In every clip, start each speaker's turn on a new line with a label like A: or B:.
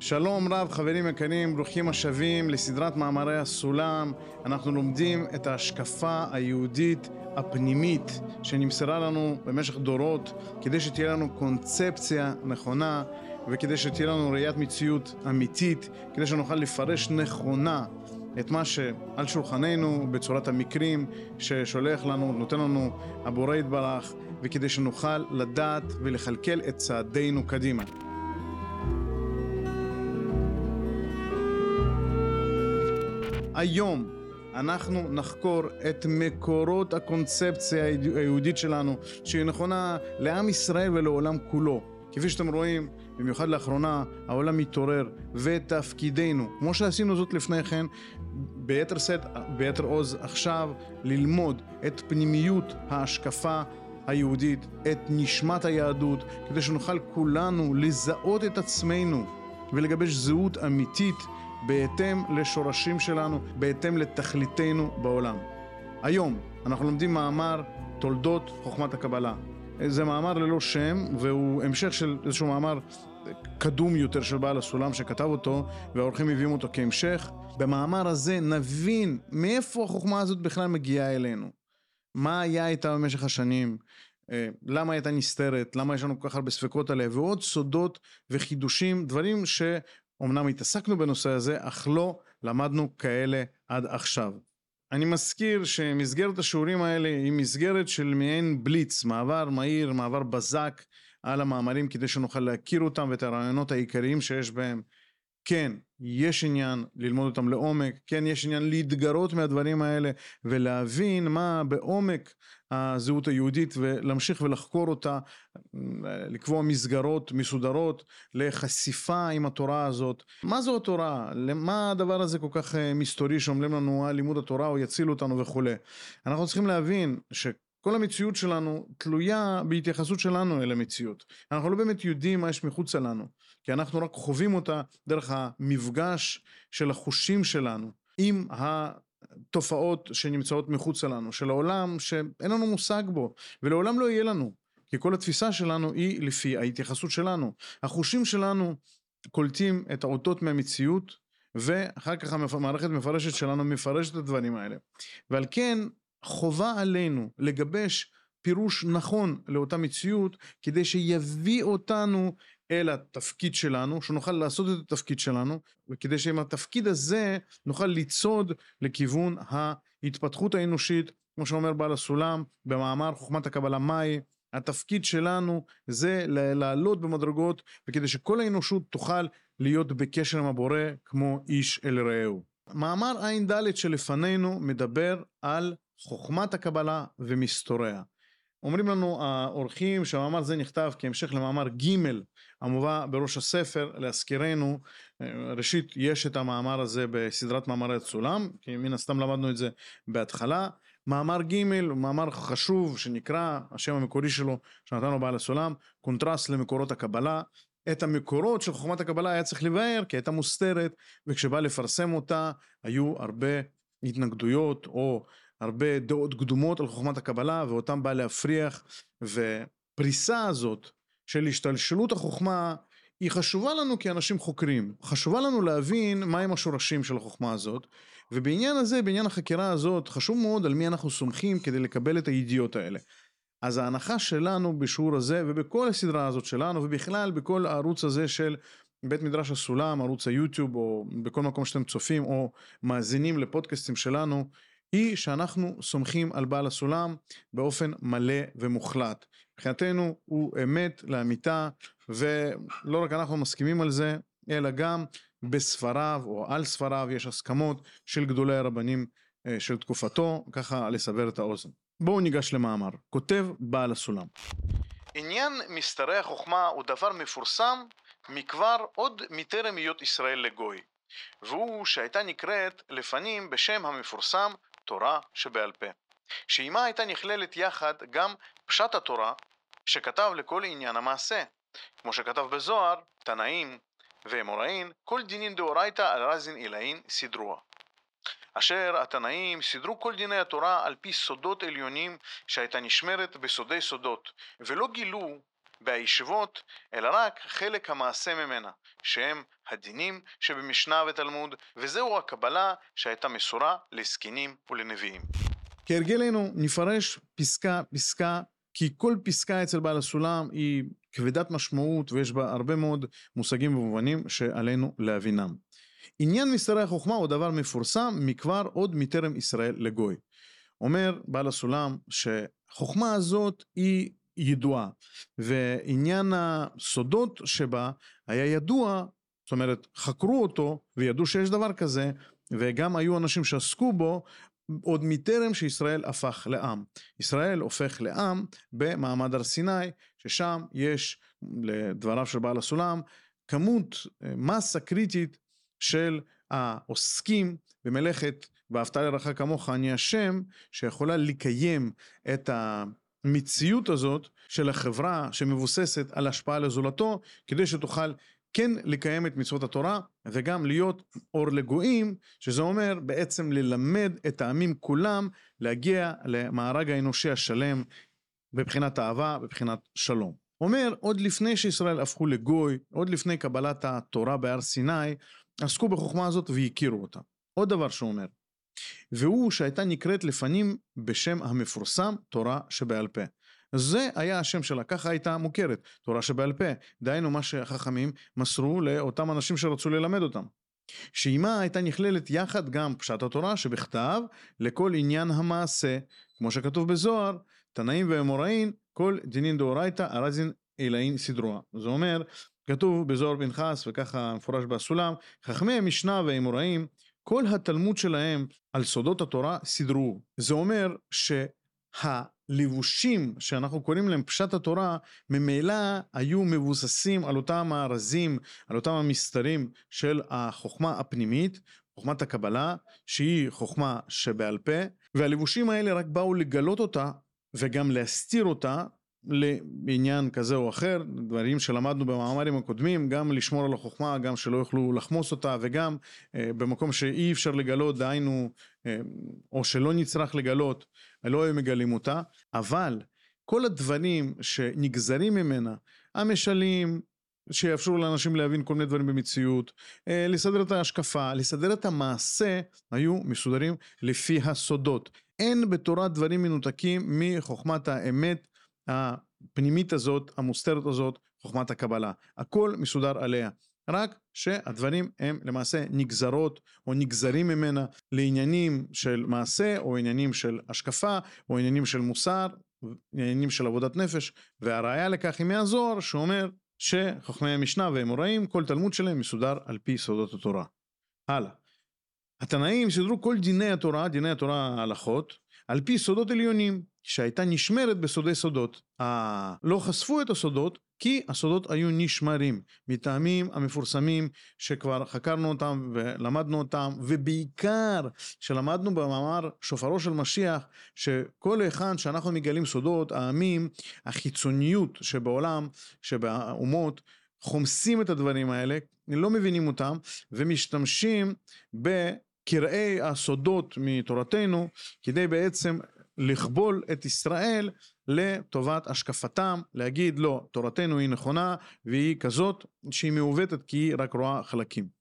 A: שלום רב חברים יקרים, ברוכים השבים לסדרת מאמרי הסולם. אנחנו לומדים את ההשקפה היהודית הפנימית שנמסרה לנו במשך דורות כדי שתהיה לנו קונספציה נכונה וכדי שתהיה לנו ראיית מציאות אמיתית, כדי שנוכל לפרש נכונה את מה שעל שולחננו בצורת המקרים ששולח לנו, נותן לנו הבורא יתברך, וכדי שנוכל לדעת ולכלכל את צעדינו קדימה. היום אנחנו נחקור את מקורות הקונספציה היהודית שלנו, שהיא נכונה לעם ישראל ולעולם כולו. כפי שאתם רואים, במיוחד לאחרונה, העולם מתעורר, ותפקידנו, כמו שעשינו זאת לפני כן, ביתר שאת, ביתר עוז עכשיו, ללמוד את פנימיות ההשקפה היהודית, את נשמת היהדות, כדי שנוכל כולנו לזהות את עצמנו ולגבש זהות אמיתית בהתאם לשורשים שלנו, בהתאם לתכליתנו בעולם. היום אנחנו לומדים מאמר תולדות חוכמת הקבלה. זה מאמר ללא שם, והוא המשך של איזשהו מאמר קדום יותר של בעל הסולם שכתב אותו, והאורחים מביאים אותו כהמשך. במאמר הזה נבין מאיפה החוכמה הזאת בכלל מגיעה אלינו. מה היה איתה במשך השנים, אה, למה הייתה נסתרת, למה יש לנו כל כך הרבה ספקות עליה, ועוד סודות וחידושים, דברים שאומנם התעסקנו בנושא הזה, אך לא למדנו כאלה עד עכשיו. אני מזכיר שמסגרת השיעורים האלה היא מסגרת של מעין בליץ, מעבר מהיר, מעבר בזק על המאמרים כדי שנוכל להכיר אותם ואת הרעיונות העיקריים שיש בהם. כן, יש עניין ללמוד אותם לעומק, כן, יש עניין להתגרות מהדברים האלה ולהבין מה בעומק הזהות היהודית ולהמשיך ולחקור אותה, לקבוע מסגרות מסודרות לחשיפה עם התורה הזאת. מה זו התורה? למה הדבר הזה כל כך אה, מסתורי שאומרים לנו אה, לימוד התורה הוא יציל אותנו וכולי. אנחנו צריכים להבין ש... כל המציאות שלנו תלויה בהתייחסות שלנו אל המציאות. אנחנו לא באמת יודעים מה יש מחוצה לנו, כי אנחנו רק חווים אותה דרך המפגש של החושים שלנו עם התופעות שנמצאות מחוצה לנו, של העולם שאין לנו מושג בו, ולעולם לא יהיה לנו, כי כל התפיסה שלנו היא לפי ההתייחסות שלנו. החושים שלנו קולטים את האותות מהמציאות, ואחר כך המערכת מפרשת שלנו מפרשת את הדברים האלה. ועל כן חובה עלינו לגבש פירוש נכון לאותה מציאות כדי שיביא אותנו אל התפקיד שלנו, שנוכל לעשות את התפקיד שלנו, וכדי שעם התפקיד הזה נוכל לצעוד לכיוון ההתפתחות האנושית, כמו שאומר בעל הסולם במאמר חוכמת הקבלה מהי, התפקיד שלנו זה לעלות במדרגות וכדי שכל האנושות תוכל להיות בקשר עם הבורא כמו איש אל רעהו. מאמר ע"ד שלפנינו מדבר על חוכמת הקבלה ומסתוריה. אומרים לנו האורחים שהמאמר זה נכתב כהמשך למאמר ג' המובא בראש הספר להזכירנו ראשית יש את המאמר הזה בסדרת מאמרי הצולם כי מן הסתם למדנו את זה בהתחלה מאמר ג' הוא מאמר חשוב שנקרא השם המקורי שלו שנתן לו בעל הסולם קונטרסט למקורות הקבלה את המקורות של חוכמת הקבלה היה צריך לבאר כי הייתה מוסתרת וכשבא לפרסם אותה היו הרבה התנגדויות או הרבה דעות קדומות על חוכמת הקבלה ואותם בא להפריח ופריסה הזאת של השתלשלות החוכמה היא חשובה לנו כאנשים חוקרים, חשובה לנו להבין מהם השורשים של החוכמה הזאת ובעניין הזה, בעניין החקירה הזאת, חשוב מאוד על מי אנחנו סומכים כדי לקבל את הידיעות האלה. אז ההנחה שלנו בשיעור הזה ובכל הסדרה הזאת שלנו ובכלל בכל הערוץ הזה של בית מדרש הסולם, ערוץ היוטיוב או בכל מקום שאתם צופים או מאזינים לפודקאסטים שלנו היא שאנחנו סומכים על בעל הסולם באופן מלא ומוחלט. מבחינתנו הוא אמת לאמיתה ולא רק אנחנו מסכימים על זה אלא גם בספריו או על ספריו יש הסכמות של גדולי הרבנים אה, של תקופתו ככה לסבר את האוזן. בואו ניגש למאמר. כותב בעל הסולם. עניין מסתרי החוכמה הוא דבר מפורסם מכבר עוד מטרם היות ישראל לגוי. והוא שהייתה נקראת לפנים בשם המפורסם תורה שבעל פה, שעימה הייתה נכללת יחד גם פשט התורה שכתב לכל עניין המעשה, כמו שכתב בזוהר, תנאים ואמוראין, כל דינין דאורייתא על רזין עילאין סידרוה. אשר התנאים סידרו כל דיני התורה על פי סודות עליונים שהייתה נשמרת בסודי סודות, ולא גילו בישיבות, אלא רק חלק המעשה ממנה, שהם הדינים שבמשנה ותלמוד, וזהו הקבלה שהייתה מסורה לזקנים ולנביאים. כהרגלנו נפרש פסקה פסקה, כי כל פסקה אצל בעל הסולם היא כבדת משמעות ויש בה הרבה מאוד מושגים ומובנים שעלינו להבינם. עניין מסתרי החוכמה הוא דבר מפורסם מכבר עוד מטרם ישראל לגוי. אומר בעל הסולם שחוכמה הזאת היא ידועה ועניין הסודות שבה היה ידוע, זאת אומרת חקרו אותו וידעו שיש דבר כזה וגם היו אנשים שעסקו בו עוד מטרם שישראל הפך לעם. ישראל הופך לעם במעמד הר סיני, ששם יש, לדבריו של בעל הסולם, כמות, אה, מסה קריטית של העוסקים במלאכת ואהבת לרעך כמוך אני השם, שיכולה לקיים את המציאות הזאת של החברה שמבוססת על השפעה לזולתו, כדי שתוכל כן לקיים את מצוות התורה וגם להיות אור לגויים, שזה אומר בעצם ללמד את העמים כולם להגיע למארג האנושי השלם בבחינת אהבה, בבחינת שלום. אומר עוד לפני שישראל הפכו לגוי, עוד לפני קבלת התורה בהר סיני, עסקו בחוכמה הזאת והכירו אותה. עוד דבר שהוא אומר, והוא שהייתה נקראת לפנים בשם המפורסם תורה שבעל פה. זה היה השם שלה, ככה הייתה מוכרת, תורה שבעל פה, דהיינו מה שהחכמים מסרו לאותם אנשים שרצו ללמד אותם. שעימה הייתה נכללת יחד גם פשט התורה שבכתב לכל עניין המעשה, כמו שכתוב בזוהר, תנאים ואמוראים, כל דינין דאורייתא ארזין אלאין סדרוה. זה אומר, כתוב בזוהר פנחס וככה מפורש בסולם, חכמי המשנה והאמוראים, כל התלמוד שלהם על סודות התורה סידרו. זה אומר שה... לבושים שאנחנו קוראים להם פשט התורה, ממילא היו מבוססים על אותם הארזים, על אותם המסתרים של החוכמה הפנימית, חוכמת הקבלה, שהיא חוכמה שבעל פה, והלבושים האלה רק באו לגלות אותה וגם להסתיר אותה לעניין כזה או אחר, דברים שלמדנו במאמרים הקודמים, גם לשמור על החוכמה, גם שלא יוכלו לחמוס אותה, וגם אה, במקום שאי אפשר לגלות, דהיינו, אה, או שלא נצטרך לגלות, לא היו מגלים אותה, אבל כל הדברים שנגזרים ממנה, המשלים, שיאפשרו לאנשים להבין כל מיני דברים במציאות, אה, לסדר את ההשקפה, לסדר את המעשה, היו מסודרים לפי הסודות. אין בתורה דברים מנותקים מחוכמת האמת הפנימית הזאת, המוסתרת הזאת, חוכמת הקבלה. הכל מסודר עליה. רק שהדברים הם למעשה נגזרות או נגזרים ממנה לעניינים של מעשה או עניינים של השקפה או עניינים של מוסר, עניינים של עבודת נפש, והראיה לכך היא מהזוהר שאומר שחכמי המשנה והאמוראים, כל תלמוד שלהם מסודר על פי סודות התורה. הלאה. התנאים סידרו כל דיני התורה, דיני התורה ההלכות, על פי סודות עליונים, שהייתה נשמרת בסודי סודות. לא חשפו את הסודות כי הסודות היו נשמרים מטעמים המפורסמים שכבר חקרנו אותם ולמדנו אותם ובעיקר שלמדנו במאמר שופרו של משיח שכל היכן שאנחנו מגלים סודות העמים החיצוניות שבעולם שבאומות חומסים את הדברים האלה לא מבינים אותם ומשתמשים בקרעי הסודות מתורתנו כדי בעצם לכבול את ישראל לטובת השקפתם, להגיד לא, תורתנו היא נכונה והיא כזאת שהיא מעוותת כי היא רק רואה חלקים.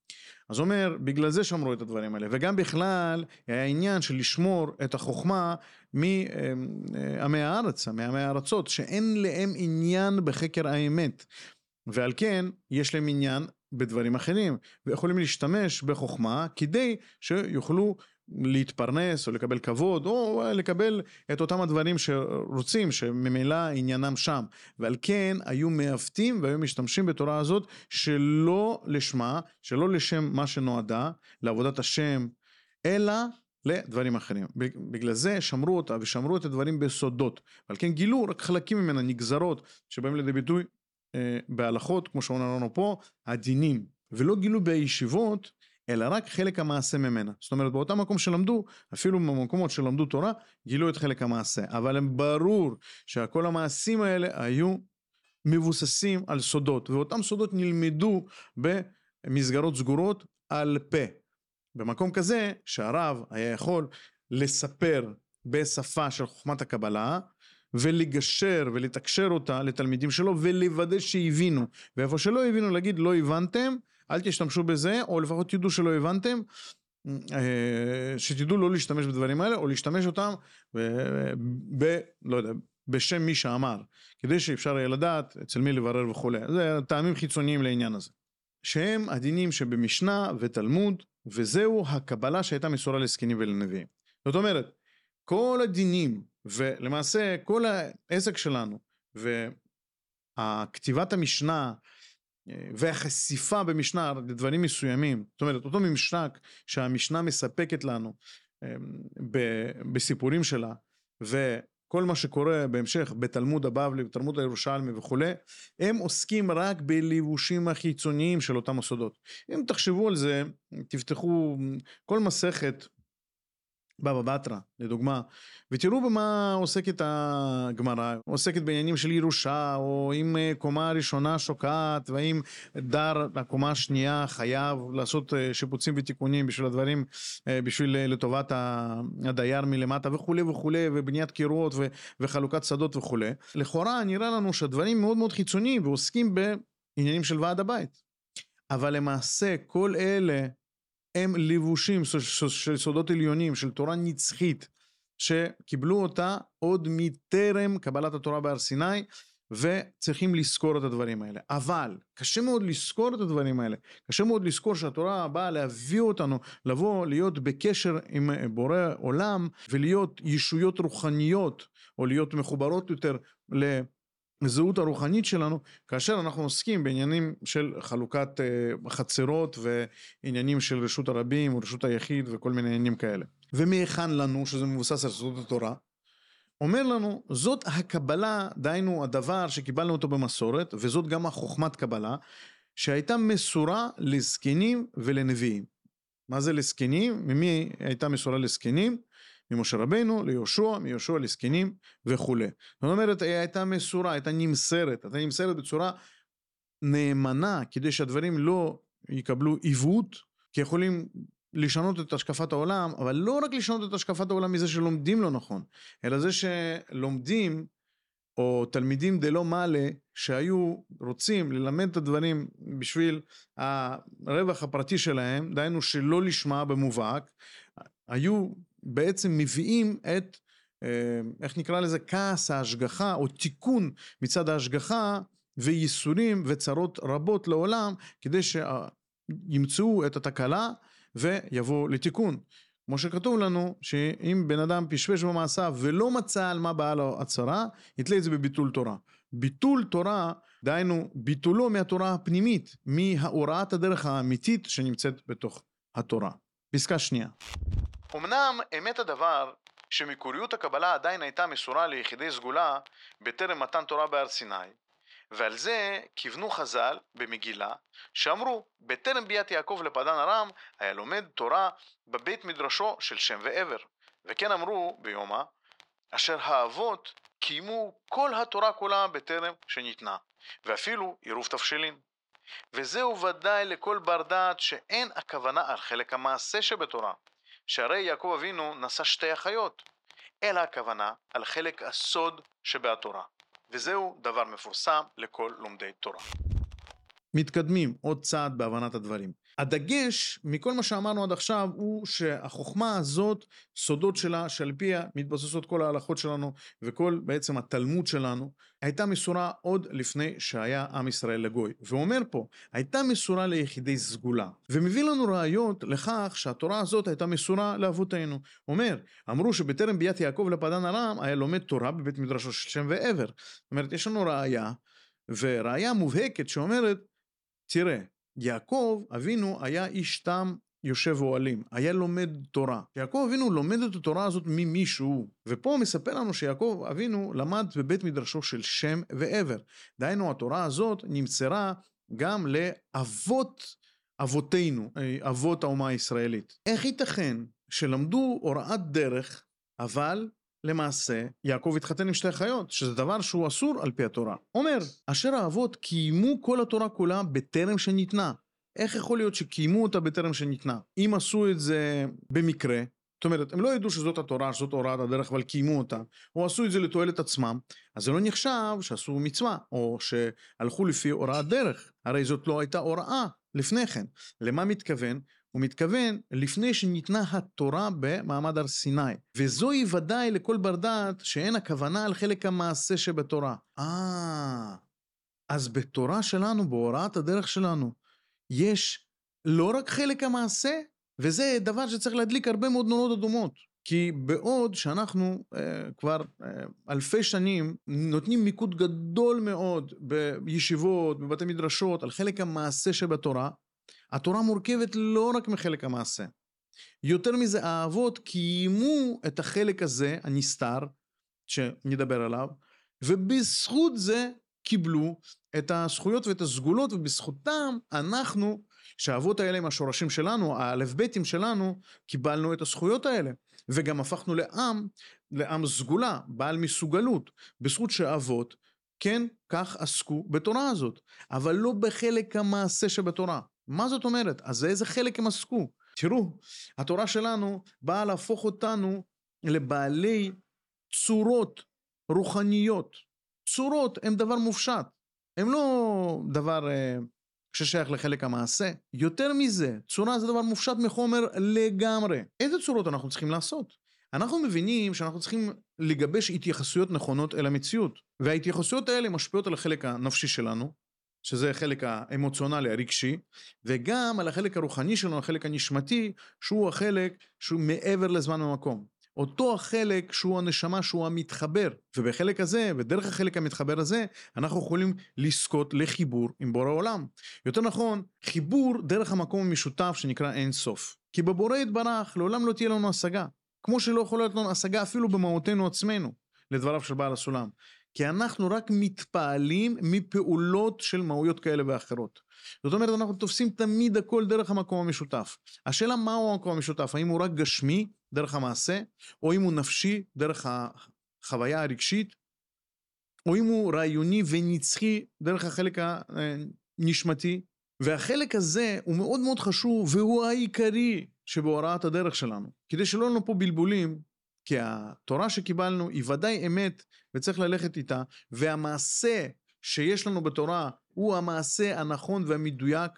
A: אז אומר, בגלל זה שמרו את הדברים האלה, וגם בכלל היה עניין של לשמור את החוכמה מעמי הארץ, מעמי הארצות, שאין להם עניין בחקר האמת, ועל כן יש להם עניין בדברים אחרים, ויכולים להשתמש בחוכמה כדי שיוכלו להתפרנס או לקבל כבוד או לקבל את אותם הדברים שרוצים שממילא עניינם שם. ועל כן היו מעוותים והיו משתמשים בתורה הזאת שלא לשמה שלא לשם מה שנועדה לעבודת השם אלא לדברים אחרים. בגלל זה שמרו אותה ושמרו את הדברים בסודות. ועל כן גילו רק חלקים ממנה נגזרות שבאים לידי ביטוי אה, בהלכות כמו שאומרים לנו פה הדינים. ולא גילו בישיבות אלא רק חלק המעשה ממנה. זאת אומרת, באותם מקום שלמדו, אפילו במקומות שלמדו תורה, גילו את חלק המעשה. אבל הם ברור שכל המעשים האלה היו מבוססים על סודות, ואותם סודות נלמדו במסגרות סגורות על פה. במקום כזה שהרב היה יכול לספר בשפה של חוכמת הקבלה, ולגשר ולתקשר אותה לתלמידים שלו ולוודא שהבינו. ואיפה שלא הבינו להגיד לא הבנתם, אל תשתמשו בזה, או לפחות תדעו שלא הבנתם, אה, שתדעו לא להשתמש בדברים האלה, או להשתמש אותם ב... ב לא יודע, בשם מי שאמר, כדי שאפשר יהיה לדעת אצל מי לברר וכולי. זה טעמים חיצוניים לעניין הזה. שהם הדינים שבמשנה ותלמוד, וזהו הקבלה שהייתה מסורה לזקנים ולנביאים. זאת אומרת, כל הדינים, ולמעשה כל העסק שלנו, וכתיבת המשנה, והחשיפה במשנה לדברים מסוימים, זאת אומרת, אותו ממשק שהמשנה מספקת לנו אמ, בסיפורים שלה, וכל מה שקורה בהמשך בתלמוד הבבלי, בתלמוד הירושלמי וכולי, הם עוסקים רק בלבושים החיצוניים של אותם מוסדות. אם תחשבו על זה, תפתחו כל מסכת בבא בתרא, לדוגמה, ותראו במה עוסקת הגמרא, עוסקת בעניינים של ירושה, או אם אה, קומה ראשונה שוקעת, והאם דר הקומה השנייה חייב לעשות אה, שיפוצים ותיקונים בשביל הדברים, אה, בשביל לטובת הדייר מלמטה וכולי וכולי, ובניית קירות וחלוקת שדות וכולי. לכאורה נראה לנו שהדברים מאוד מאוד חיצוניים ועוסקים בעניינים של ועד הבית. אבל למעשה כל אלה הם לבושים של סודות עליונים, של תורה נצחית, שקיבלו אותה עוד מטרם קבלת התורה בהר סיני, וצריכים לזכור את הדברים האלה. אבל קשה מאוד לזכור את הדברים האלה. קשה מאוד לזכור שהתורה באה להביא אותנו, לבוא, להיות בקשר עם בורא עולם, ולהיות ישויות רוחניות, או להיות מחוברות יותר ל... הזהות הרוחנית שלנו, כאשר אנחנו עוסקים בעניינים של חלוקת uh, חצרות ועניינים של רשות הרבים ורשות היחיד וכל מיני עניינים כאלה. ומהיכן לנו, שזה מבוסס על סודות התורה, אומר לנו, זאת הקבלה, דהיינו הדבר שקיבלנו אותו במסורת, וזאת גם החוכמת קבלה, שהייתה מסורה לזקנים ולנביאים. מה זה לזקנים? ממי הייתה מסורה לזקנים? ממשה רבנו ליהושע, מיהושע לזקנים וכולי. זאת אומרת, היא הייתה מסורה, הייתה נמסרת, הייתה נמסרת בצורה נאמנה, כדי שהדברים לא יקבלו עיוות, כי יכולים לשנות את השקפת העולם, אבל לא רק לשנות את השקפת העולם מזה שלומדים לא נכון, אלא זה שלומדים, או תלמידים דלא מעלה, שהיו רוצים ללמד את הדברים בשביל הרווח הפרטי שלהם, דהיינו שלא לשמה במובהק, היו בעצם מביאים את, אה, איך נקרא לזה, כעס ההשגחה או תיקון מצד ההשגחה וייסורים וצרות רבות לעולם כדי שימצאו את התקלה ויבואו לתיקון. כמו שכתוב לנו, שאם בן אדם פשפש במעשיו ולא מצא על מה באה לו הצרה, יתלה את זה בביטול תורה. ביטול תורה, דהיינו ביטולו מהתורה הפנימית, מההוראת הדרך האמיתית שנמצאת בתוך התורה. פסקה שנייה.
B: אמנם אמת הדבר שמקוריות הקבלה עדיין הייתה מסורה ליחידי סגולה בטרם מתן תורה בהר סיני, ועל זה כיוונו חז"ל במגילה, שאמרו, בטרם ביאת יעקב לפדן ארם, היה לומד תורה בבית מדרשו של שם ועבר. וכן אמרו ביומא, אשר האבות קיימו כל התורה כולה בטרם שניתנה, ואפילו עירוב תבשילין. וזהו ודאי לכל בר דעת שאין הכוונה על חלק המעשה שבתורה, שהרי יעקב אבינו נשא שתי אחיות, אלא הכוונה על חלק הסוד שבהתורה, וזהו דבר מפורסם לכל לומדי תורה.
A: מתקדמים עוד צעד בהבנת הדברים. הדגש מכל מה שאמרנו עד עכשיו הוא שהחוכמה הזאת, סודות שלה, שעל פיה מתבססות כל ההלכות שלנו וכל בעצם התלמוד שלנו, הייתה מסורה עוד לפני שהיה עם ישראל לגוי. ואומר פה, הייתה מסורה ליחידי סגולה. ומביא לנו ראיות לכך שהתורה הזאת הייתה מסורה לאבותינו. אומר, אמרו שבטרם ביאת יעקב לפדן ארם היה לומד תורה בבית מדרשו של שם ועבר. זאת אומרת, יש לנו ראיה, וראיה מובהקת שאומרת, תראה, יעקב אבינו היה איש תם יושב אוהלים, היה לומד תורה. יעקב אבינו לומד את התורה הזאת ממישהו, ופה מספר לנו שיעקב אבינו למד בבית מדרשו של שם ועבר. דהיינו התורה הזאת נמסרה גם לאבות אבותינו, אבות האומה הישראלית. איך ייתכן שלמדו הוראת דרך, אבל למעשה יעקב התחתן עם שתי חיות, שזה דבר שהוא אסור על פי התורה. אומר, אשר האבות קיימו כל התורה כולה בטרם שניתנה. איך יכול להיות שקיימו אותה בטרם שניתנה? אם עשו את זה במקרה, זאת אומרת, הם לא ידעו שזאת התורה, שזאת הוראת הדרך, אבל קיימו אותה, או עשו את זה לתועלת עצמם, אז זה לא נחשב שעשו מצווה, או שהלכו לפי הוראת דרך. הרי זאת לא הייתה הוראה לפני כן. למה מתכוון? הוא מתכוון לפני שניתנה התורה במעמד הר סיני. וזוהי ודאי לכל בר דעת שאין הכוונה על חלק המעשה שבתורה. אה, אז בתורה שלנו, בהוראת הדרך שלנו, יש לא רק חלק המעשה, וזה דבר שצריך להדליק הרבה מאוד נורות אדומות. כי בעוד שאנחנו אה, כבר אה, אלפי שנים נותנים מיקוד גדול מאוד בישיבות, בבתי מדרשות, על חלק המעשה שבתורה, התורה מורכבת לא רק מחלק המעשה. יותר מזה, האבות קיימו את החלק הזה, הנסתר, שנדבר עליו, ובזכות זה קיבלו את הזכויות ואת הסגולות, ובזכותם אנחנו, שהאבות האלה הם השורשים שלנו, האלף ביתים שלנו, קיבלנו את הזכויות האלה. וגם הפכנו לעם, לעם סגולה, בעל מסוגלות, בזכות שהאבות, כן, כך עסקו בתורה הזאת, אבל לא בחלק המעשה שבתורה. מה זאת אומרת? אז איזה חלק הם עסקו? תראו, התורה שלנו באה להפוך אותנו לבעלי צורות רוחניות. צורות הן דבר מופשט, הן לא דבר אה, ששייך לחלק המעשה. יותר מזה, צורה זה דבר מופשט מחומר לגמרי. איזה צורות אנחנו צריכים לעשות? אנחנו מבינים שאנחנו צריכים לגבש התייחסויות נכונות אל המציאות, וההתייחסויות האלה משפיעות על החלק הנפשי שלנו, שזה החלק האמוציונלי הרגשי, וגם על החלק הרוחני שלנו, החלק הנשמתי, שהוא החלק שהוא מעבר לזמן ומקום. אותו החלק שהוא הנשמה, שהוא המתחבר, ובחלק הזה, ודרך החלק המתחבר הזה, אנחנו יכולים לזכות לחיבור עם בורא עולם. יותר נכון, חיבור דרך המקום המשותף שנקרא אין סוף. כי בבורא יתברך לעולם לא תהיה לנו השגה. כמו שלא יכולה להיות לנו השגה אפילו במהותנו עצמנו, לדבריו של בעל הסולם. כי אנחנו רק מתפעלים מפעולות של מהויות כאלה ואחרות. זאת אומרת, אנחנו תופסים תמיד הכל דרך המקום המשותף. השאלה מהו המקום המשותף, האם הוא רק גשמי, דרך המעשה, או אם הוא נפשי, דרך החוויה הרגשית, או אם הוא רעיוני ונצחי, דרך החלק הנשמתי. והחלק הזה הוא מאוד מאוד חשוב, והוא העיקרי שבהוראת הדרך שלנו. כדי שלא יהיו לנו פה בלבולים, כי התורה שקיבלנו היא ודאי אמת וצריך ללכת איתה, והמעשה שיש לנו בתורה הוא המעשה הנכון והמדויק,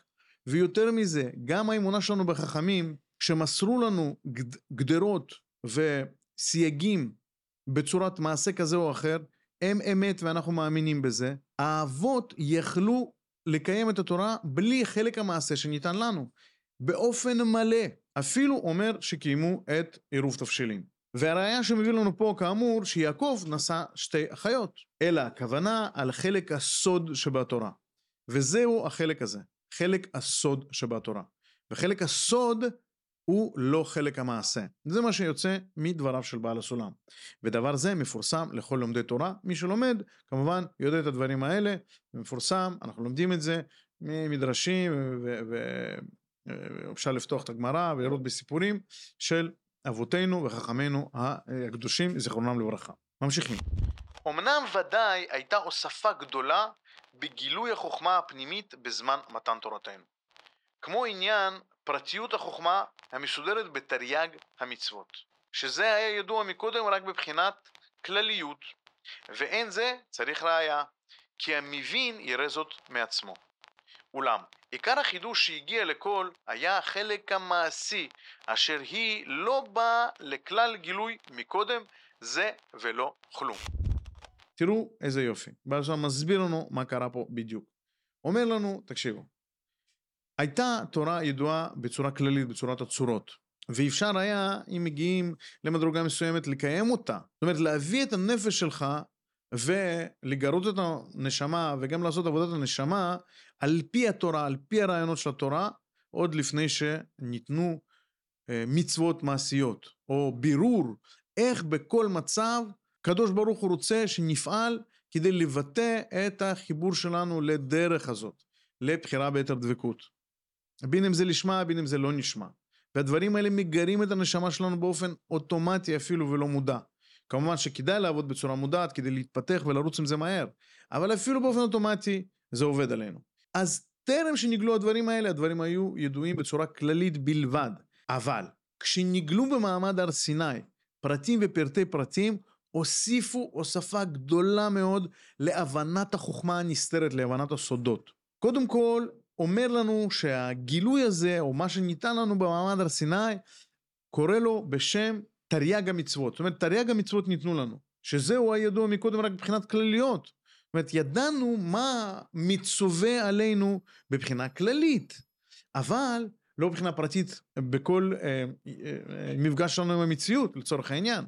A: ויותר מזה, גם האמונה שלנו בחכמים, שמסרו לנו גדרות וסייגים בצורת מעשה כזה או אחר, הם אמת ואנחנו מאמינים בזה. האבות יכלו לקיים את התורה בלי חלק המעשה שניתן לנו, באופן מלא. אפילו אומר שקיימו את עירוב תבשילים. והראיה שמביא לנו פה כאמור שיעקב נשא שתי אחיות, אלא הכוונה על חלק הסוד שבתורה. וזהו החלק הזה, חלק הסוד שבתורה. וחלק הסוד הוא לא חלק המעשה. זה מה שיוצא מדבריו של בעל הסולם. ודבר זה מפורסם לכל לומדי תורה. מי שלומד, כמובן, יודע את הדברים האלה, מפורסם, אנחנו לומדים את זה ממדרשים, ואפשר לפתוח את הגמרא ולראות בסיפורים של אבותינו וחכמינו הקדושים, זיכרונם לברכה. ממשיכים.
B: אמנם ודאי הייתה הוספה גדולה בגילוי החוכמה הפנימית בזמן מתן תורתנו. כמו עניין פרטיות החוכמה המסודרת בתרי"ג המצוות, שזה היה ידוע מקודם רק בבחינת כלליות, ואין זה צריך ראיה, כי המבין יראה זאת מעצמו. אולם, עיקר החידוש שהגיע לכל היה החלק המעשי, אשר היא לא באה לכלל גילוי מקודם, זה ולא כלום.
A: תראו איזה יופי. ועכשיו מסביר לנו מה קרה פה בדיוק. אומר לנו, תקשיבו, הייתה תורה ידועה בצורה כללית, בצורת הצורות, ואפשר היה, אם מגיעים למדרגה מסוימת, לקיים אותה. זאת אומרת, להביא את הנפש שלך ולגרות את הנשמה וגם לעשות עבודת הנשמה על פי התורה, על פי הרעיונות של התורה, עוד לפני שניתנו אה, מצוות מעשיות, או בירור איך בכל מצב קדוש ברוך הוא רוצה שנפעל כדי לבטא את החיבור שלנו לדרך הזאת, לבחירה ביתר דבקות. בין אם זה לשמה, בין אם זה לא נשמע. והדברים האלה מגרים את הנשמה שלנו באופן אוטומטי אפילו ולא מודע. כמובן שכדאי לעבוד בצורה מודעת כדי להתפתח ולרוץ עם זה מהר, אבל אפילו באופן אוטומטי זה עובד עלינו. אז טרם שנגלו הדברים האלה, הדברים היו ידועים בצורה כללית בלבד. אבל כשנגלו במעמד הר סיני פרטים ופרטי פרטים, הוסיפו הוספה גדולה מאוד להבנת החוכמה הנסתרת, להבנת הסודות. קודם כל, אומר לנו שהגילוי הזה, או מה שניתן לנו במעמד הר סיני, קורא לו בשם תרי"ג המצוות. זאת אומרת, תרי"ג המצוות ניתנו לנו, שזהו הידוע מקודם רק מבחינת כלליות. זאת אומרת, ידענו מה מצווה עלינו מבחינה כללית, אבל לא מבחינה פרטית בכל אה, אה, אה, מפגש שלנו עם המציאות, לצורך העניין.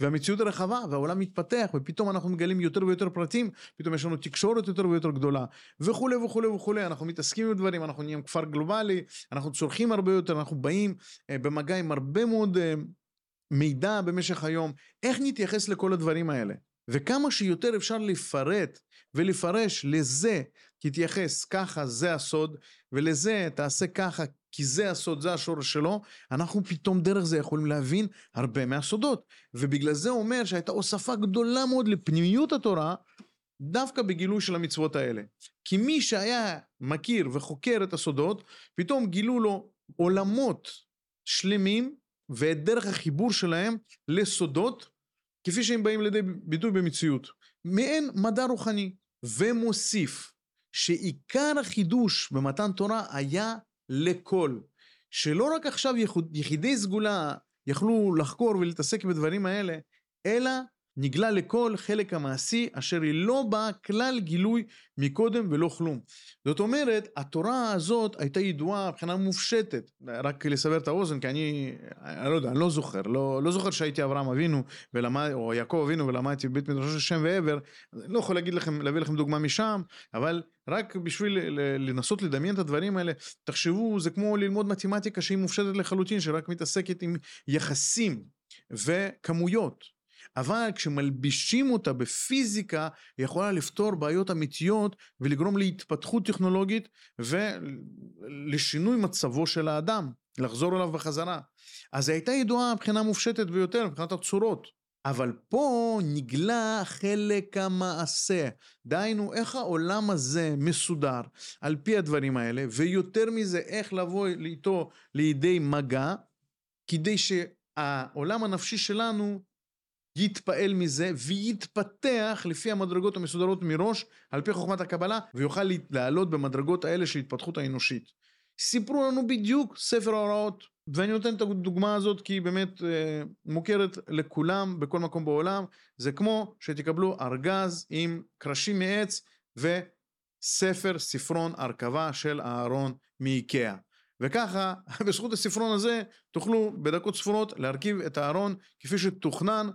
A: והמציאות רחבה והעולם מתפתח ופתאום אנחנו מגלים יותר ויותר פרטים פתאום יש לנו תקשורת יותר ויותר גדולה וכולי וכולי וכולי אנחנו מתעסקים עם דברים אנחנו נהיים כפר גלובלי אנחנו צורכים הרבה יותר אנחנו באים אה, במגע עם הרבה מאוד אה, מידע במשך היום איך נתייחס לכל הדברים האלה וכמה שיותר אפשר לפרט ולפרש לזה תתייחס ככה זה הסוד ולזה תעשה ככה כי זה הסוד, זה השורש שלו, אנחנו פתאום דרך זה יכולים להבין הרבה מהסודות. ובגלל זה אומר שהייתה הוספה גדולה מאוד לפנימיות התורה, דווקא בגילוי של המצוות האלה. כי מי שהיה מכיר וחוקר את הסודות, פתאום גילו לו עולמות שלמים ואת דרך החיבור שלהם לסודות, כפי שהם באים לידי ביטוי במציאות. מעין מדע רוחני. ומוסיף שעיקר החידוש במתן תורה היה לכל. שלא רק עכשיו יחידי סגולה יכלו לחקור ולהתעסק בדברים האלה, אלא נגלה לכל חלק המעשי אשר היא לא באה כלל גילוי מקודם ולא כלום. זאת אומרת, התורה הזאת הייתה ידועה מבחינה מופשטת. רק לסבר את האוזן, כי אני, אני לא יודע, אני לא זוכר, לא, לא זוכר שהייתי אברהם אבינו ולמד, או יעקב אבינו ולמדתי בבית מדרשו של שם ועבר, לא יכול להגיד לכם, להביא לכם דוגמה משם, אבל רק בשביל לנסות לדמיין את הדברים האלה, תחשבו, זה כמו ללמוד מתמטיקה שהיא מופשטת לחלוטין, שרק מתעסקת עם יחסים וכמויות. אבל כשמלבישים אותה בפיזיקה, היא יכולה לפתור בעיות אמיתיות ולגרום להתפתחות טכנולוגית ולשינוי מצבו של האדם, לחזור אליו בחזרה. אז היא הייתה ידועה מבחינה מופשטת ביותר, מבחינת הצורות. אבל פה נגלה חלק המעשה. דהיינו, איך העולם הזה מסודר על פי הדברים האלה, ויותר מזה, איך לבוא איתו לידי מגע, כדי שהעולם הנפשי שלנו יתפעל מזה ויתפתח לפי המדרגות המסודרות מראש על פי חוכמת הקבלה ויוכל לעלות במדרגות האלה של התפתחות האנושית. סיפרו לנו בדיוק ספר ההוראות ואני נותן את הדוגמה הזאת כי היא באמת אה, מוכרת לכולם בכל מקום בעולם זה כמו שתקבלו ארגז עם קרשים מעץ וספר ספרון הרכבה של אהרון מאיקאה וככה בזכות הספרון הזה תוכלו בדקות ספורות להרכיב את הארון כפי שתוכנן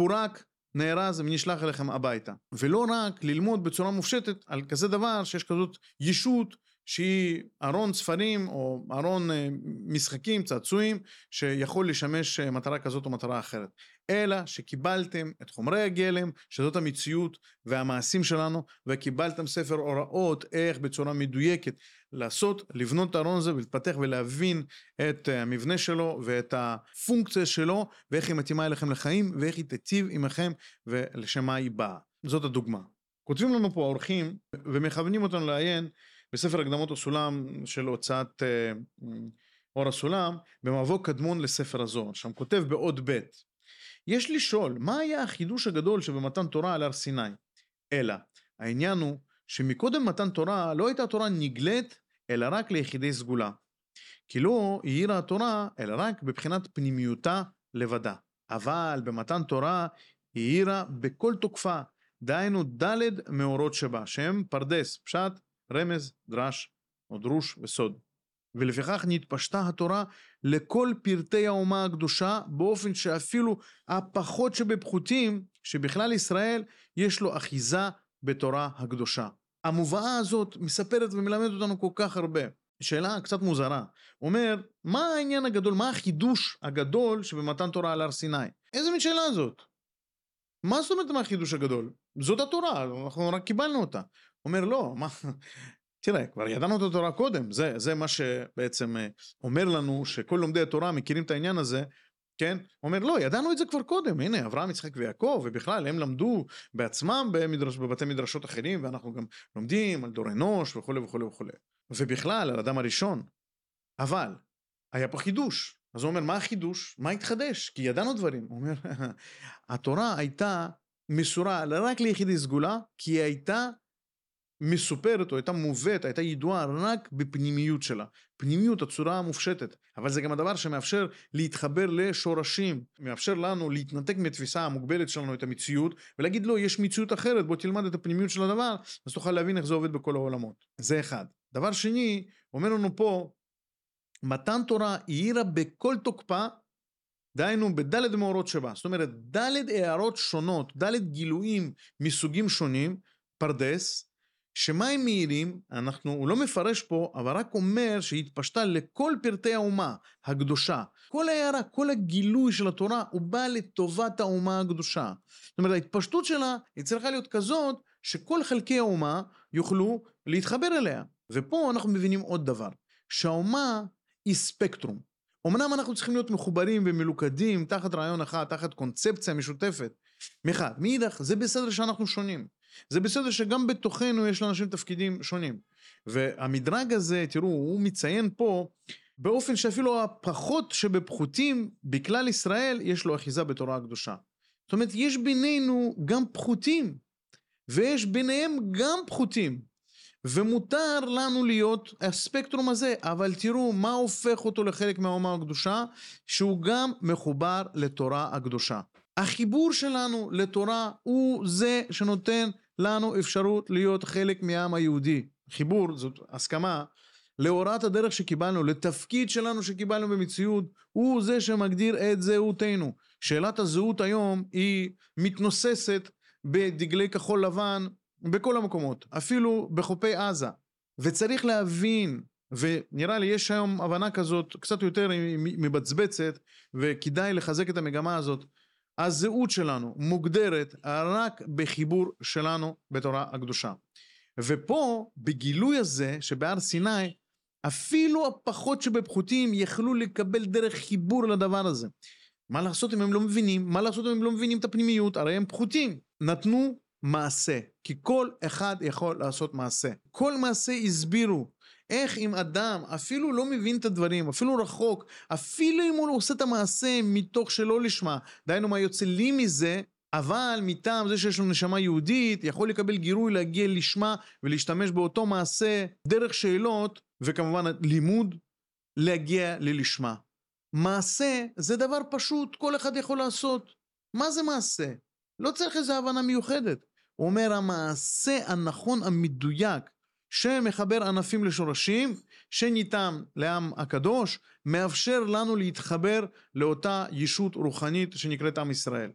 A: פורק, נארז ונשלח אליכם הביתה. ולא רק ללמוד בצורה מופשטת על כזה דבר שיש כזאת ישות שהיא ארון ספרים או ארון אה, משחקים, צעצועים, שיכול לשמש אה, מטרה כזאת או מטרה אחרת. אלא שקיבלתם את חומרי הגלם, שזאת המציאות והמעשים שלנו, וקיבלתם ספר הוראות איך בצורה מדויקת לעשות, לבנות את הארון הזה ולהתפתח ולהבין את אה, המבנה שלו ואת הפונקציה שלו, ואיך היא מתאימה אליכם לחיים, ואיך היא תיטיב עמכם ולשם מה היא באה. זאת הדוגמה. כותבים לנו פה האורחים ומכוונים אותנו לעיין בספר הקדמות הסולם של הוצאת אה, אור הסולם, במבוא קדמון לספר הזוהר, שם כותב בעוד ב' יש לשאול, מה היה החידוש הגדול שבמתן תורה על הר סיני? אלא, העניין הוא שמקודם מתן תורה לא הייתה תורה נגלית, אלא רק ליחידי סגולה. כי לא האירה התורה, אלא רק בבחינת פנימיותה לבדה. אבל במתן תורה האירה בכל תוקפה, דהיינו ד' מאורות שבה, שהם פרדס, פשט, רמז, דרש, או דרוש וסוד. ולפיכך נתפשטה התורה לכל פרטי האומה הקדושה באופן שאפילו הפחות שבפחותים שבכלל ישראל יש לו אחיזה בתורה הקדושה. המובאה הזאת מספרת ומלמדת אותנו כל כך הרבה. שאלה קצת מוזרה. אומר, מה העניין הגדול, מה החידוש הגדול שבמתן תורה על הר סיני? איזה מין שאלה זאת? מה זאת אומרת מה החידוש הגדול? זאת התורה, אנחנו רק קיבלנו אותה. אומר לא, מה, תראה, כבר ידענו את התורה קודם, זה, זה מה שבעצם אה, אומר לנו שכל לומדי התורה מכירים את העניין הזה, כן? אומר לא, ידענו את זה כבר קודם, הנה אברהם, יצחק ויעקב, ובכלל הם למדו בעצמם במדרש, בבתי מדרשות אחרים, ואנחנו גם לומדים על דור אנוש וכולי וכולי וכולי, ובכלל על אדם הראשון. אבל, היה פה חידוש, אז הוא אומר, מה החידוש? מה התחדש? כי ידענו דברים. הוא אומר, התורה הייתה מסורה רק ליחידי סגולה, כי היא הייתה מסופרת או הייתה מובאת, הייתה ידועה רק בפנימיות שלה. פנימיות, הצורה המופשטת. אבל זה גם הדבר שמאפשר להתחבר לשורשים, מאפשר לנו להתנתק מהתפיסה המוגבלת שלנו את המציאות, ולהגיד לא, יש מציאות אחרת, בוא תלמד את הפנימיות של הדבר, אז תוכל להבין איך זה עובד בכל העולמות. זה אחד. דבר שני, אומר לנו פה, מתן תורה האירה בכל תוקפה, דהיינו בדלת מאורות שבה. זאת אומרת, דלת הערות שונות, דלת גילויים מסוגים שונים, פרדס, שמה הם מאירים, אנחנו, הוא לא מפרש פה, אבל רק אומר שהיא התפשטה לכל פרטי האומה הקדושה. כל ההערה, כל הגילוי של התורה, הוא בא לטובת האומה הקדושה. זאת אומרת, ההתפשטות שלה, היא צריכה להיות כזאת, שכל חלקי האומה יוכלו להתחבר אליה. ופה אנחנו מבינים עוד דבר, שהאומה היא ספקטרום. אמנם אנחנו צריכים להיות מחוברים ומלוכדים תחת רעיון אחד, תחת קונספציה משותפת. מחד. מאידך, זה בסדר שאנחנו שונים. זה בסדר שגם בתוכנו יש לאנשים תפקידים שונים. והמדרג הזה, תראו, הוא מציין פה באופן שאפילו הפחות שבפחותים בכלל ישראל, יש לו אחיזה בתורה הקדושה. זאת אומרת, יש בינינו גם פחותים, ויש ביניהם גם פחותים. ומותר לנו להיות הספקטרום הזה, אבל תראו מה הופך אותו לחלק מהאומה הקדושה, שהוא גם מחובר לתורה הקדושה. החיבור שלנו לתורה הוא זה שנותן לנו אפשרות להיות חלק מהעם היהודי. חיבור, זאת הסכמה, להוראת הדרך שקיבלנו, לתפקיד שלנו שקיבלנו במציאות, הוא זה שמגדיר את זהותנו. שאלת הזהות היום היא מתנוססת בדגלי כחול לבן בכל המקומות, אפילו בחופי עזה. וצריך להבין, ונראה לי יש היום הבנה כזאת קצת יותר מבצבצת, וכדאי לחזק את המגמה הזאת. הזהות שלנו מוגדרת רק בחיבור שלנו בתורה הקדושה. ופה, בגילוי הזה שבהר סיני, אפילו הפחות שבפחותים יכלו לקבל דרך חיבור לדבר הזה. מה לעשות אם הם לא מבינים? מה לעשות אם הם לא מבינים את הפנימיות? הרי הם פחותים. נתנו מעשה, כי כל אחד יכול לעשות מעשה. כל מעשה הסבירו. איך אם אדם אפילו לא מבין את הדברים, אפילו רחוק, אפילו אם הוא עושה את המעשה מתוך שלא לשמה, דהיינו מה יוצא לי מזה, אבל מטעם זה שיש לו נשמה יהודית, יכול לקבל גירוי להגיע לשמה ולהשתמש באותו מעשה דרך שאלות, וכמובן לימוד, להגיע ללשמה. מעשה זה דבר פשוט, כל אחד יכול לעשות. מה זה מעשה? לא צריך איזו הבנה מיוחדת. הוא אומר המעשה הנכון המדויק שמחבר ענפים לשורשים, שניתן לעם הקדוש, מאפשר לנו להתחבר לאותה ישות רוחנית שנקראת עם ישראל.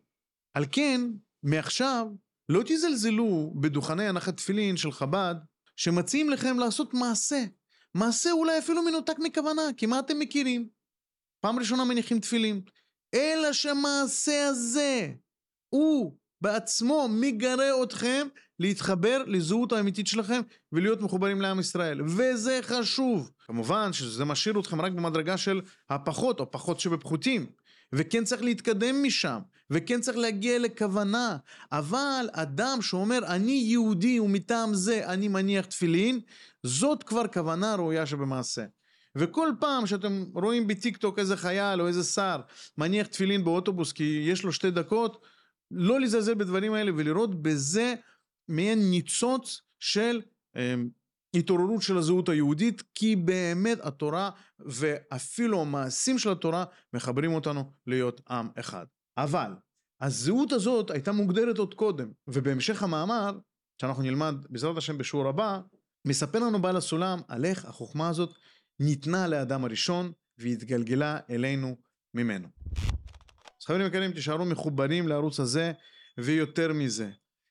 A: על כן, מעכשיו, לא תזלזלו בדוכני הנחת תפילין של חב"ד, שמציעים לכם לעשות מעשה. מעשה אולי אפילו מנותק מכוונה, כי מה אתם מכירים? פעם ראשונה מניחים תפילין. אלא שמעשה הזה הוא בעצמו מגרה אתכם להתחבר לזהות האמיתית שלכם ולהיות מחוברים לעם ישראל. וזה חשוב. כמובן שזה משאיר אתכם רק במדרגה של הפחות או פחות שבפחותים. וכן צריך להתקדם משם, וכן צריך להגיע לכוונה. אבל אדם שאומר אני יהודי ומטעם זה אני מניח תפילין, זאת כבר כוונה ראויה שבמעשה. וכל פעם שאתם רואים בטיק טוק איזה חייל או איזה שר מניח תפילין באוטובוס כי יש לו שתי דקות, לא לזלזל בדברים האלה ולראות בזה מעין ניצוץ של אה, התעוררות של הזהות היהודית, כי באמת התורה ואפילו המעשים של התורה מחברים אותנו להיות עם אחד. אבל הזהות הזאת הייתה מוגדרת עוד קודם, ובהמשך המאמר, שאנחנו נלמד בעזרת השם בשיעור הבא, מספר לנו בעל הסולם על איך החוכמה הזאת ניתנה לאדם הראשון והתגלגלה אלינו ממנו. אז חברים יקרים, תישארו מחוברים לערוץ הזה, ויותר מזה.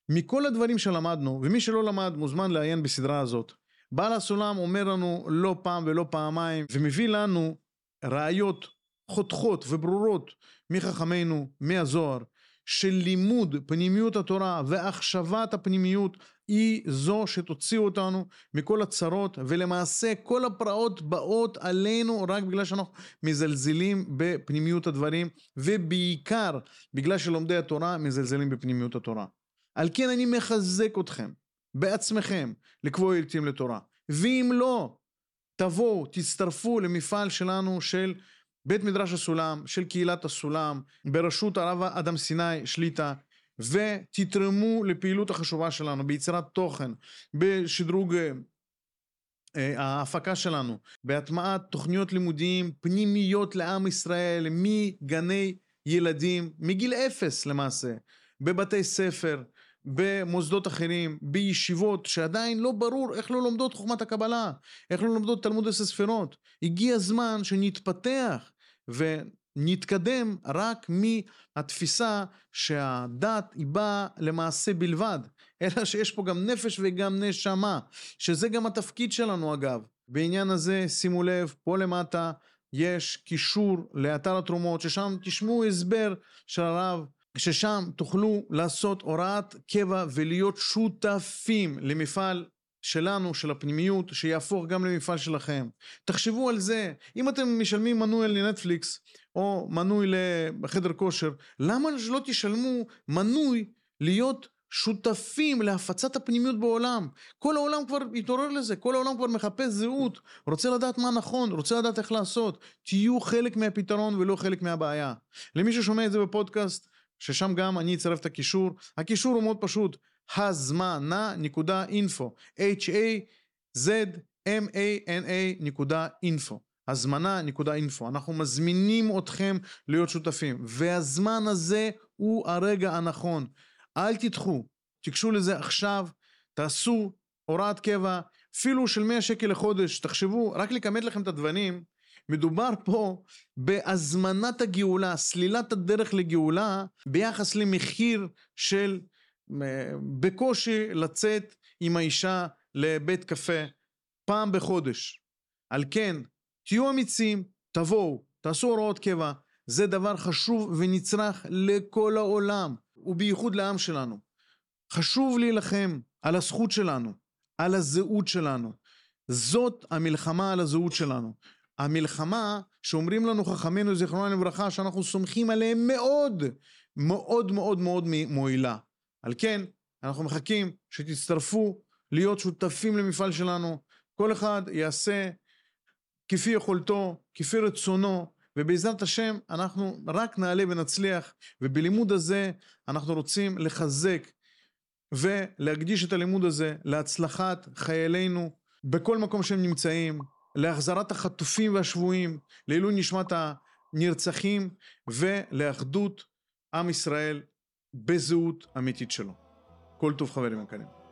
A: מכל הדברים שלמדנו, ומי שלא למד מוזמן לעיין בסדרה הזאת. בעל הסולם אומר לנו לא פעם ולא פעמיים, ומביא לנו ראיות חותכות וברורות מחכמינו, מהזוהר, של לימוד פנימיות התורה והחשבת הפנימיות היא זו שתוציא אותנו מכל הצרות ולמעשה כל הפרעות באות עלינו רק בגלל שאנחנו מזלזלים בפנימיות הדברים ובעיקר בגלל שלומדי התורה מזלזלים בפנימיות התורה. על כן אני מחזק אתכם בעצמכם לקבוע עיתים לתורה ואם לא תבואו תצטרפו למפעל שלנו של בית מדרש הסולם של קהילת הסולם בראשות הרב אדם סיני שליטה ותתרמו לפעילות החשובה שלנו ביצירת תוכן, בשדרוג אה, ההפקה שלנו, בהטמעת תוכניות לימודיים פנימיות לעם ישראל מגני ילדים, מגיל אפס למעשה, בבתי ספר, במוסדות אחרים, בישיבות, שעדיין לא ברור איך לא לומדות חוכמת הקבלה, איך לא לומדות תלמוד עשר ספירות. הגיע הזמן שנתפתח ונתקדם רק מהתפיסה שהדת היא באה למעשה בלבד, אלא שיש פה גם נפש וגם נשמה, שזה גם התפקיד שלנו אגב. בעניין הזה, שימו לב, פה למטה יש קישור לאתר התרומות, ששם תשמעו הסבר של הרב ששם תוכלו לעשות הוראת קבע ולהיות שותפים למפעל שלנו, של הפנימיות, שיהפוך גם למפעל שלכם. תחשבו על זה, אם אתם משלמים מנוי לנטפליקס או מנוי לחדר כושר, למה שלא תשלמו מנוי להיות שותפים להפצת הפנימיות בעולם. כל העולם כבר התעורר לזה, כל העולם כבר מחפש זהות, רוצה לדעת מה נכון, רוצה לדעת איך לעשות. תהיו חלק מהפתרון ולא חלק מהבעיה. למי ששומע את זה בפודקאסט, ששם גם אני אצרף את הקישור. הקישור הוא מאוד פשוט, הזמנה נקודה אינפו, h-a-z-m-a-n-a נקודה אינפו. הזמנה נקודה אינפו. אנחנו מזמינים אתכם להיות שותפים, והזמן הזה הוא הרגע הנכון. אל תדחו, תיגשו לזה עכשיו, תעשו הוראת קבע, אפילו של 100 שקל לחודש, תחשבו, רק לכמת לכם את הדברים, מדובר פה בהזמנת הגאולה, סלילת הדרך לגאולה ביחס למחיר של בקושי לצאת עם האישה לבית קפה פעם בחודש. על כן, תהיו אמיצים, תבואו, תעשו הוראות קבע, זה דבר חשוב ונצרך לכל העולם, ובייחוד לעם שלנו. חשוב להילחם על הזכות שלנו, על הזהות שלנו. זאת המלחמה על הזהות שלנו. המלחמה שאומרים לנו חכמינו זיכרונם לברכה שאנחנו סומכים עליהם מאוד מאוד מאוד מאוד מועילה. על כן אנחנו מחכים שתצטרפו להיות שותפים למפעל שלנו. כל אחד יעשה כפי יכולתו כפי רצונו ובעזרת השם אנחנו רק נעלה ונצליח ובלימוד הזה אנחנו רוצים לחזק ולהקדיש את הלימוד הזה להצלחת חיילינו בכל מקום שהם נמצאים להחזרת החטופים והשבויים, לעילוי נשמת הנרצחים ולאחדות עם ישראל בזהות אמיתית שלו. כל טוב חברים יקרים.